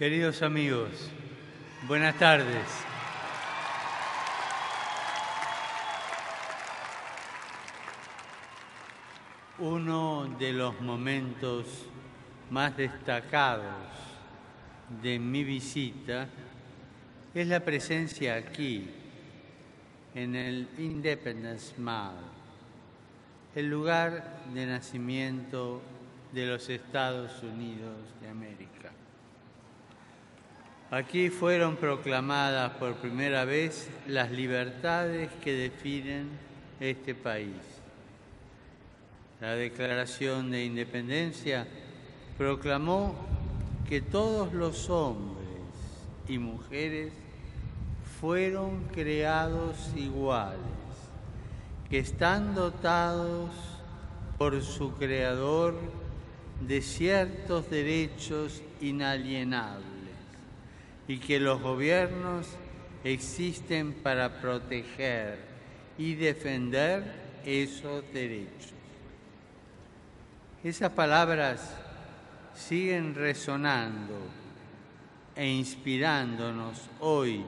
Queridos amigos, buenas tardes. Uno de los momentos más destacados de mi visita es la presencia aquí, en el Independence Mall, el lugar de nacimiento de los Estados Unidos de América. Aquí fueron proclamadas por primera vez las libertades que definen este país. La Declaración de Independencia proclamó que todos los hombres y mujeres fueron creados iguales, que están dotados por su Creador de ciertos derechos inalienables y que los gobiernos existen para proteger y defender esos derechos. Esas palabras siguen resonando e inspirándonos hoy,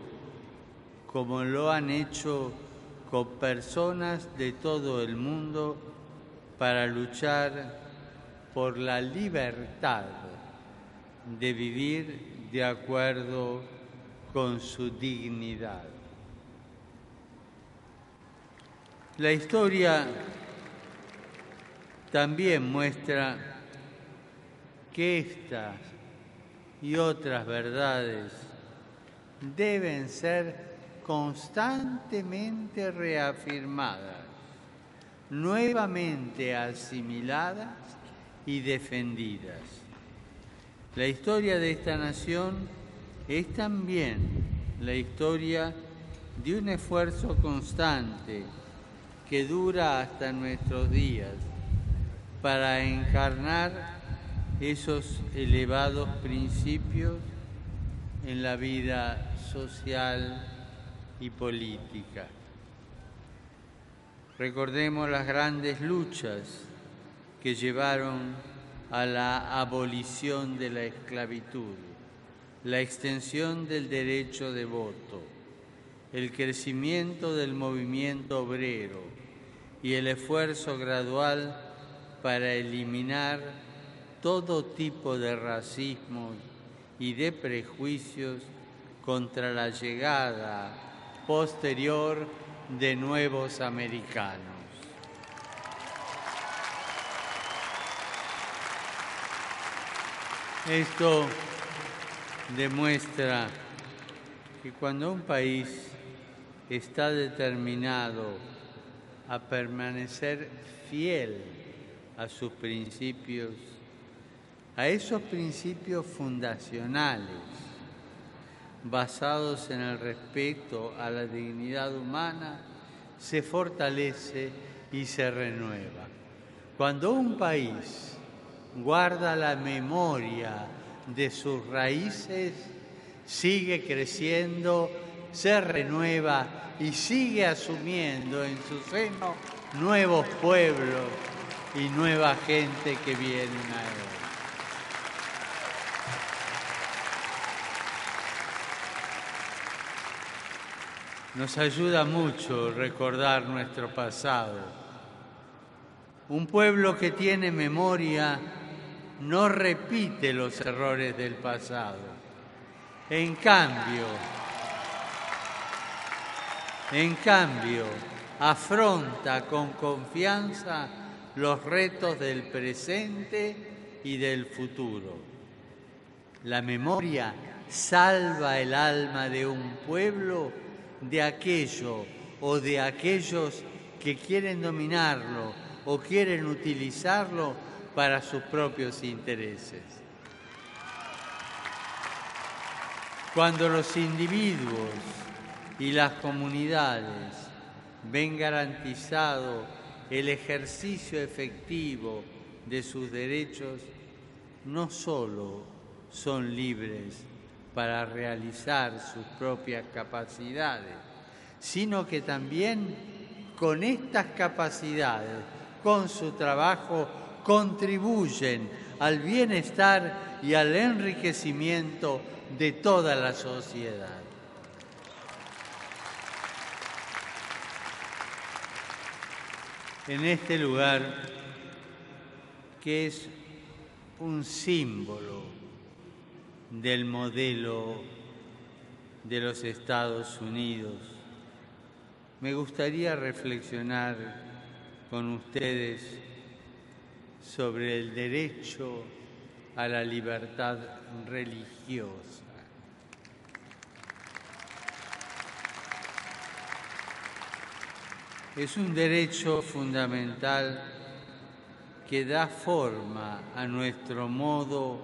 como lo han hecho con personas de todo el mundo para luchar por la libertad de vivir de acuerdo con su dignidad. La historia también muestra que estas y otras verdades deben ser constantemente reafirmadas, nuevamente asimiladas y defendidas. La historia de esta nación es también la historia de un esfuerzo constante que dura hasta nuestros días para encarnar esos elevados principios en la vida social y política. Recordemos las grandes luchas que llevaron a la abolición de la esclavitud, la extensión del derecho de voto, el crecimiento del movimiento obrero y el esfuerzo gradual para eliminar todo tipo de racismo y de prejuicios contra la llegada posterior de nuevos americanos. Esto demuestra que cuando un país está determinado a permanecer fiel a sus principios, a esos principios fundacionales basados en el respeto a la dignidad humana, se fortalece y se renueva. Cuando un país guarda la memoria de sus raíces, sigue creciendo, se renueva y sigue asumiendo en su seno nuevos pueblos y nueva gente que vienen a él. Nos ayuda mucho recordar nuestro pasado. Un pueblo que tiene memoria no repite los errores del pasado. En cambio, en cambio, afronta con confianza los retos del presente y del futuro. La memoria salva el alma de un pueblo de aquello o de aquellos que quieren dominarlo o quieren utilizarlo para sus propios intereses. Cuando los individuos y las comunidades ven garantizado el ejercicio efectivo de sus derechos, no solo son libres para realizar sus propias capacidades, sino que también con estas capacidades, con su trabajo, contribuyen al bienestar y al enriquecimiento de toda la sociedad. En este lugar, que es un símbolo del modelo de los Estados Unidos, me gustaría reflexionar con ustedes sobre el derecho a la libertad religiosa. Es un derecho fundamental que da forma a nuestro modo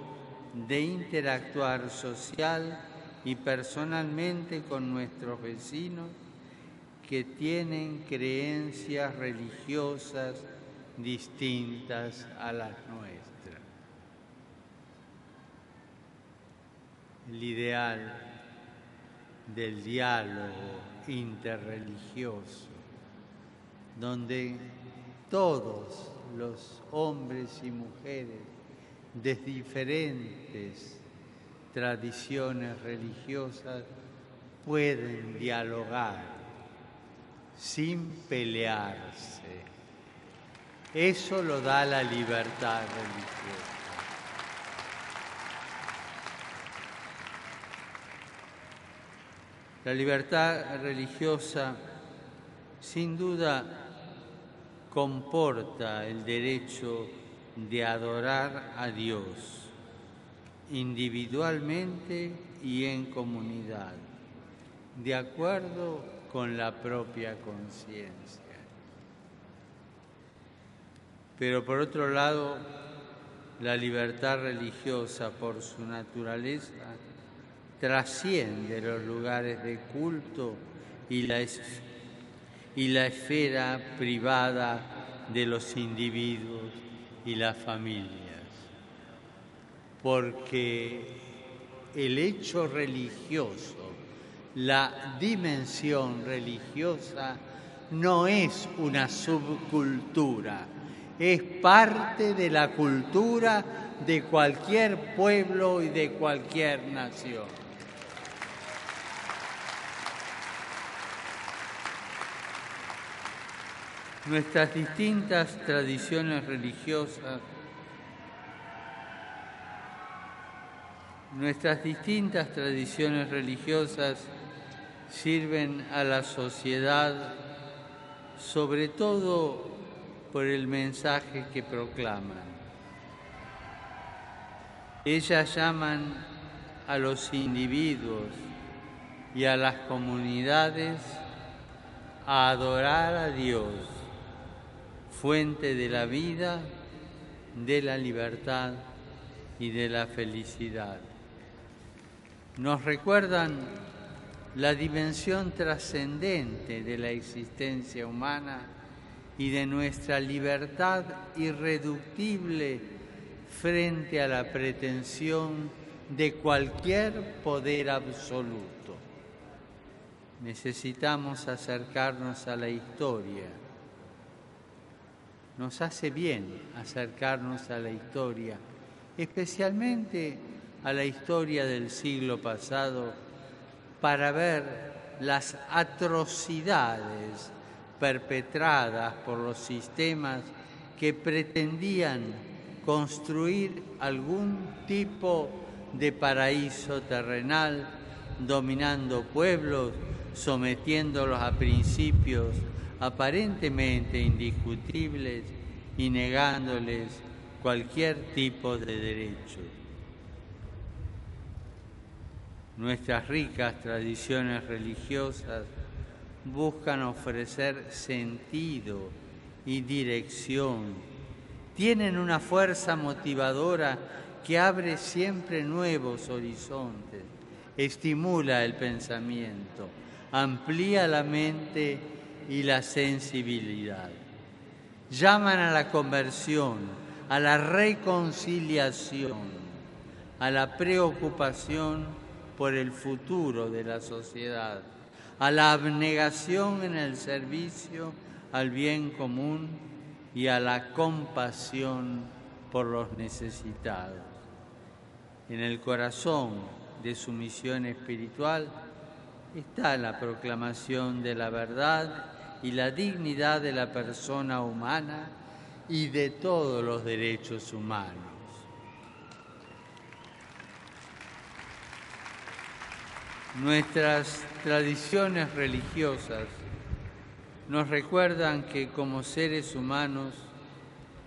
de interactuar social y personalmente con nuestros vecinos que tienen creencias religiosas distintas a las nuestras. El ideal del diálogo interreligioso, donde todos los hombres y mujeres de diferentes tradiciones religiosas pueden dialogar sin pelearse. Eso lo da la libertad religiosa. La libertad religiosa sin duda comporta el derecho de adorar a Dios individualmente y en comunidad, de acuerdo con la propia conciencia. Pero por otro lado, la libertad religiosa por su naturaleza trasciende los lugares de culto y la, y la esfera privada de los individuos y las familias, porque el hecho religioso la dimensión religiosa no es una subcultura, es parte de la cultura de cualquier pueblo y de cualquier nación. Nuestras distintas tradiciones religiosas Nuestras distintas tradiciones religiosas sirven a la sociedad sobre todo por el mensaje que proclaman. Ellas llaman a los individuos y a las comunidades a adorar a Dios, fuente de la vida, de la libertad y de la felicidad. Nos recuerdan la dimensión trascendente de la existencia humana y de nuestra libertad irreductible frente a la pretensión de cualquier poder absoluto. Necesitamos acercarnos a la historia. Nos hace bien acercarnos a la historia, especialmente a la historia del siglo pasado para ver las atrocidades perpetradas por los sistemas que pretendían construir algún tipo de paraíso terrenal, dominando pueblos, sometiéndolos a principios aparentemente indiscutibles y negándoles cualquier tipo de derecho. Nuestras ricas tradiciones religiosas buscan ofrecer sentido y dirección. Tienen una fuerza motivadora que abre siempre nuevos horizontes, estimula el pensamiento, amplía la mente y la sensibilidad. Llaman a la conversión, a la reconciliación, a la preocupación por el futuro de la sociedad, a la abnegación en el servicio al bien común y a la compasión por los necesitados. En el corazón de su misión espiritual está la proclamación de la verdad y la dignidad de la persona humana y de todos los derechos humanos. Nuestras tradiciones religiosas nos recuerdan que como seres humanos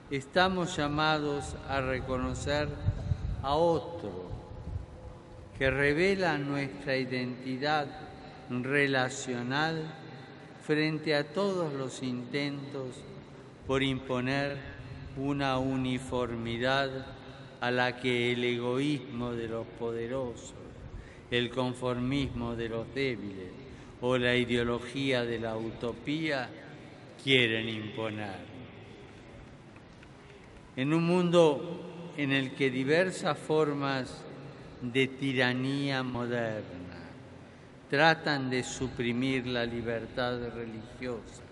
estamos llamados a reconocer a otro que revela nuestra identidad relacional frente a todos los intentos por imponer una uniformidad a la que el egoísmo de los poderosos, el conformismo de los débiles o la ideología de la utopía quieren imponer. En un mundo en el que diversas formas de tiranía moderna tratan de suprimir la libertad religiosa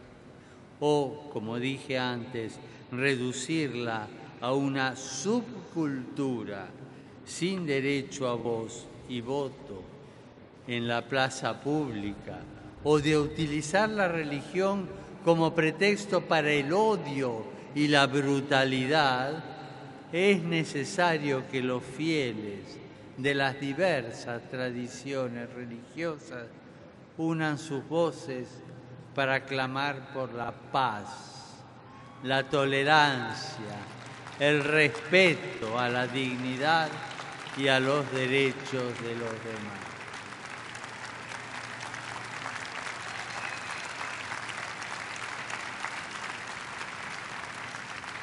o, como dije antes, reducirla a una subcultura sin derecho a voz y voto en la plaza pública o de utilizar la religión como pretexto para el odio y la brutalidad, es necesario que los fieles de las diversas tradiciones religiosas unan sus voces para clamar por la paz, la tolerancia, el respeto a la dignidad y a los derechos de los demás.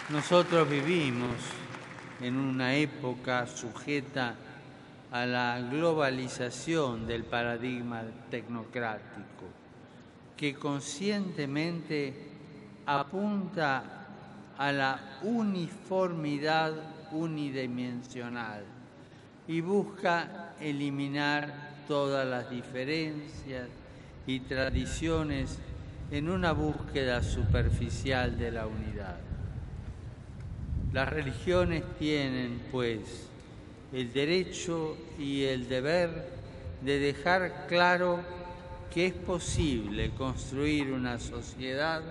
Nosotros vivimos en una época sujeta a la globalización del paradigma tecnocrático, que conscientemente apunta a la uniformidad unidimensional y busca eliminar todas las diferencias y tradiciones en una búsqueda superficial de la unidad. Las religiones tienen, pues, el derecho y el deber de dejar claro que es posible construir una sociedad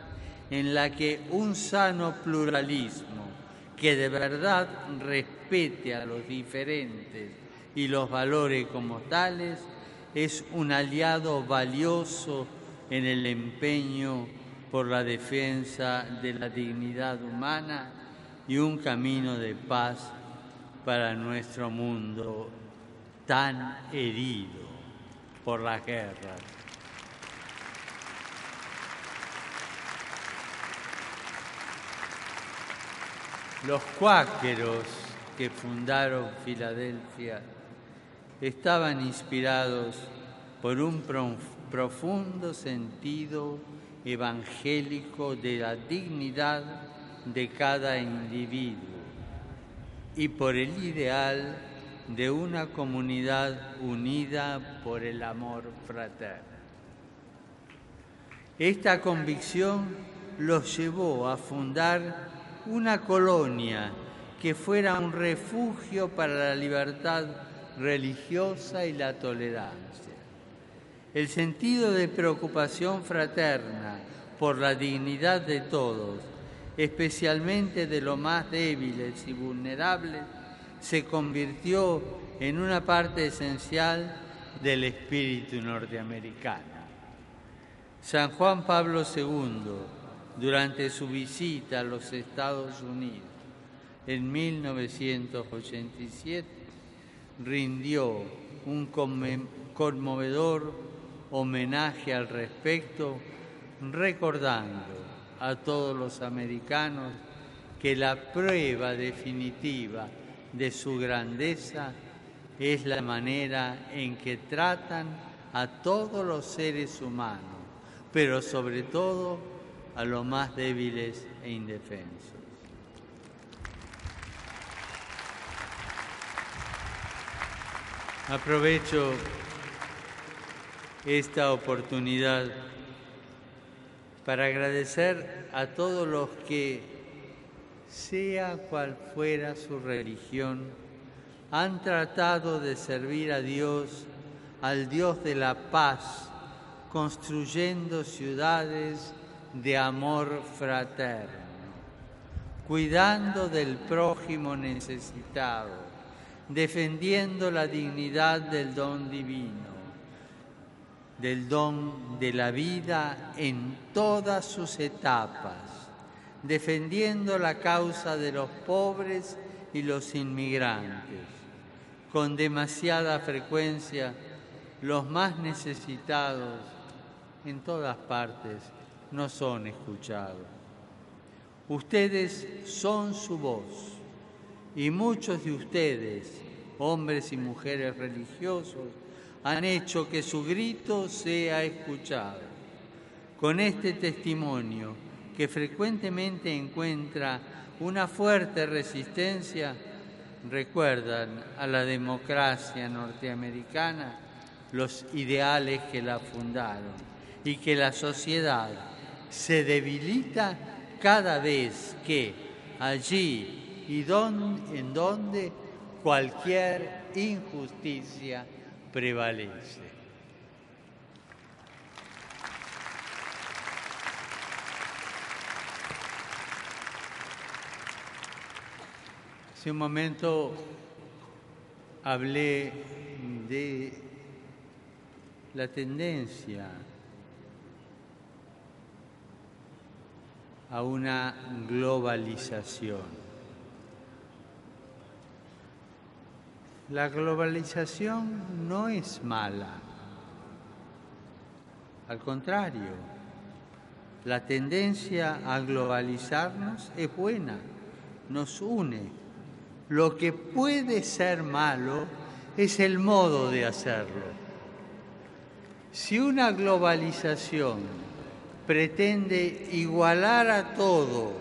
en la que un sano pluralismo que de verdad respete a los diferentes y los valore como tales es un aliado valioso en el empeño por la defensa de la dignidad humana y un camino de paz para nuestro mundo tan herido por la guerra. Los cuáqueros que fundaron Filadelfia estaban inspirados por un profundo sentido evangélico de la dignidad de cada individuo y por el ideal de una comunidad unida por el amor fraterno. Esta convicción los llevó a fundar una colonia que fuera un refugio para la libertad religiosa y la tolerancia. El sentido de preocupación fraterna por la dignidad de todos especialmente de los más débiles y vulnerables, se convirtió en una parte esencial del espíritu norteamericano. San Juan Pablo II, durante su visita a los Estados Unidos en 1987, rindió un conmovedor homenaje al respecto, recordando a todos los americanos que la prueba definitiva de su grandeza es la manera en que tratan a todos los seres humanos, pero sobre todo a los más débiles e indefensos. Aprovecho esta oportunidad para agradecer a todos los que, sea cual fuera su religión, han tratado de servir a Dios, al Dios de la paz, construyendo ciudades de amor fraterno, cuidando del prójimo necesitado, defendiendo la dignidad del don divino, del don de la vida en todas sus etapas, defendiendo la causa de los pobres y los inmigrantes. Con demasiada frecuencia, los más necesitados en todas partes no son escuchados. Ustedes son su voz y muchos de ustedes, hombres y mujeres religiosos, han hecho que su grito sea escuchado. Con este testimonio, que frecuentemente encuentra una fuerte resistencia, recuerdan a la democracia norteamericana los ideales que la fundaron y que la sociedad se debilita cada vez que allí y en donde cualquier injusticia prevalece. Hace un momento hablé de la tendencia a una globalización. La globalización no es mala, al contrario, la tendencia a globalizarnos es buena, nos une. Lo que puede ser malo es el modo de hacerlo. Si una globalización pretende igualar a todo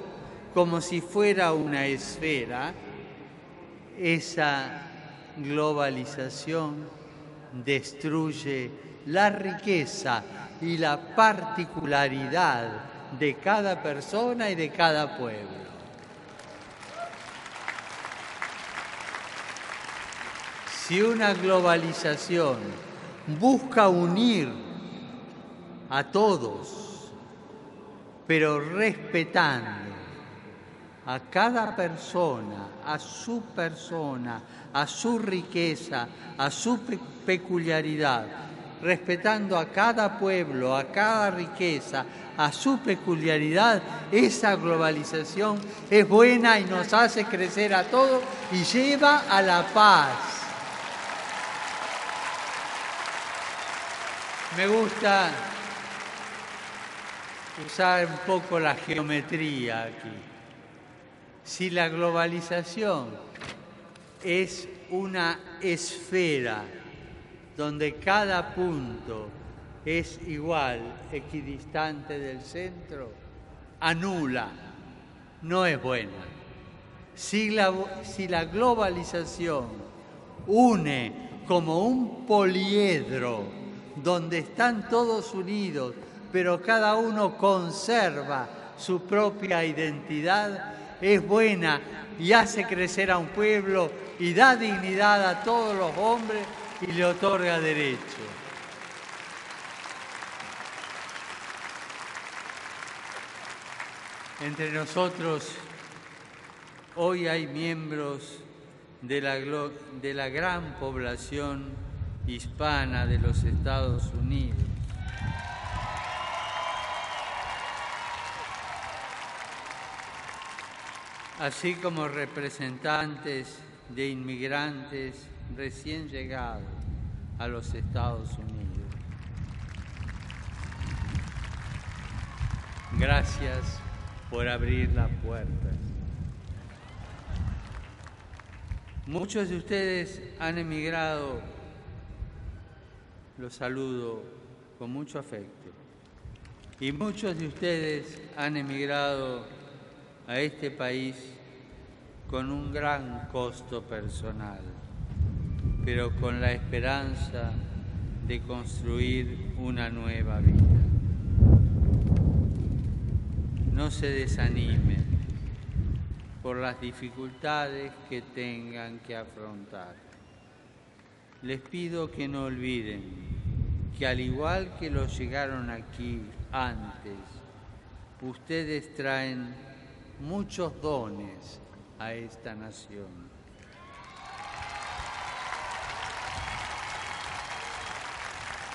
como si fuera una esfera, esa globalización destruye la riqueza y la particularidad de cada persona y de cada pueblo. Si una globalización busca unir a todos, pero respetando a cada persona, a su persona, a su riqueza, a su peculiaridad, respetando a cada pueblo, a cada riqueza, a su peculiaridad, esa globalización es buena y nos hace crecer a todos y lleva a la paz. Me gusta usar un poco la geometría aquí. Si la globalización es una esfera donde cada punto es igual, equidistante del centro, anula, no es buena. Si la, si la globalización une como un poliedro, donde están todos unidos, pero cada uno conserva su propia identidad, es buena y hace crecer a un pueblo y da dignidad a todos los hombres y le otorga derecho. Entre nosotros hoy hay miembros de la, de la gran población hispana de los Estados Unidos. Así como representantes de inmigrantes recién llegados a los Estados Unidos. Gracias por abrir las puertas. Muchos de ustedes han emigrado los saludo con mucho afecto. Y muchos de ustedes han emigrado a este país con un gran costo personal, pero con la esperanza de construir una nueva vida. No se desanimen, por las dificultades que tengan que afrontar. Les pido que no olviden que al igual que los llegaron aquí antes, ustedes traen muchos dones a esta nación.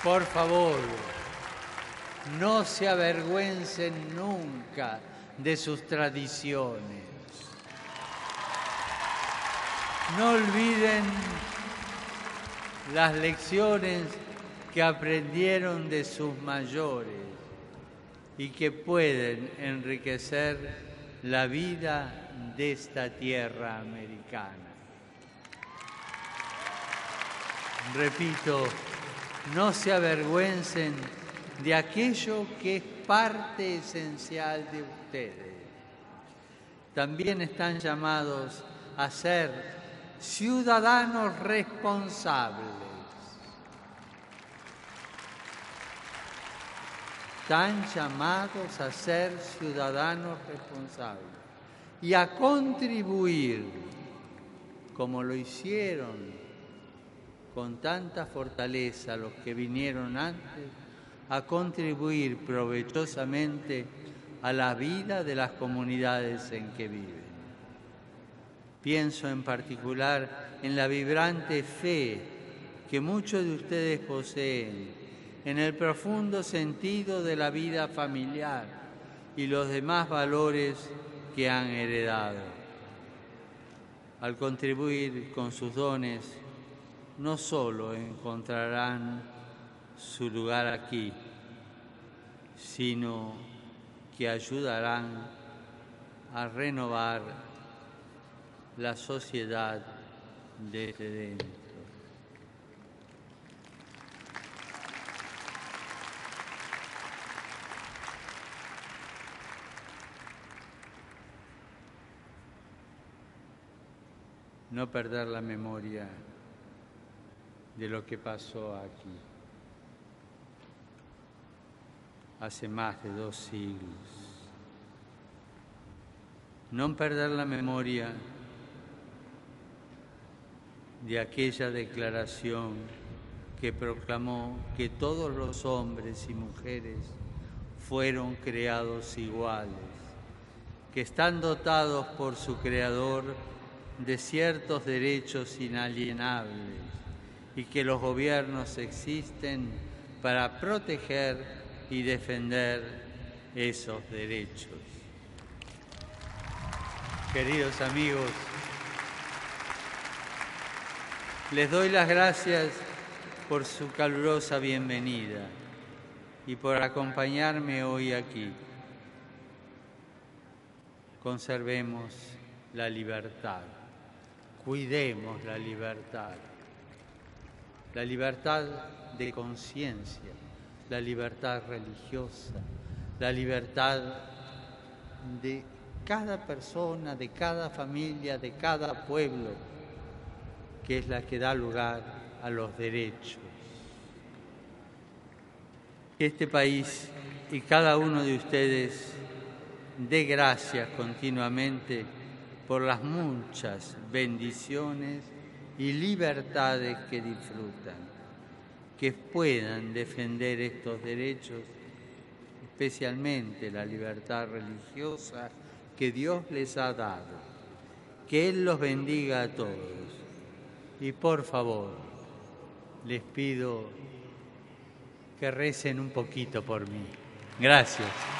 Por favor, no se avergüencen nunca de sus tradiciones. No olviden las lecciones que aprendieron de sus mayores y que pueden enriquecer la vida de esta tierra americana. Repito, no se avergüencen de aquello que es parte esencial de ustedes. También están llamados a ser ciudadanos responsables. Están llamados a ser ciudadanos responsables y a contribuir, como lo hicieron con tanta fortaleza los que vinieron antes, a contribuir provechosamente a la vida de las comunidades en que viven. Pienso en particular en la vibrante fe que muchos de ustedes poseen, en el profundo sentido de la vida familiar y los demás valores que han heredado. Al contribuir con sus dones, no solo encontrarán su lugar aquí, sino que ayudarán a renovar la sociedad desde dentro. No perder la memoria de lo que pasó aquí hace más de dos siglos. No perder la memoria de aquella declaración que proclamó que todos los hombres y mujeres fueron creados iguales, que están dotados por su Creador de ciertos derechos inalienables y que los gobiernos existen para proteger y defender esos derechos. Queridos amigos, les doy las gracias por su calurosa bienvenida y por acompañarme hoy aquí. Conservemos la libertad, cuidemos la libertad, la libertad de conciencia, la libertad religiosa, la libertad de cada persona, de cada familia, de cada pueblo que es la que da lugar a los derechos. Que este país y cada uno de ustedes dé gracias continuamente por las muchas bendiciones y libertades que disfrutan, que puedan defender estos derechos, especialmente la libertad religiosa que Dios les ha dado. Que Él los bendiga a todos y por favor, les pido que recen un poquito por mí. Gracias.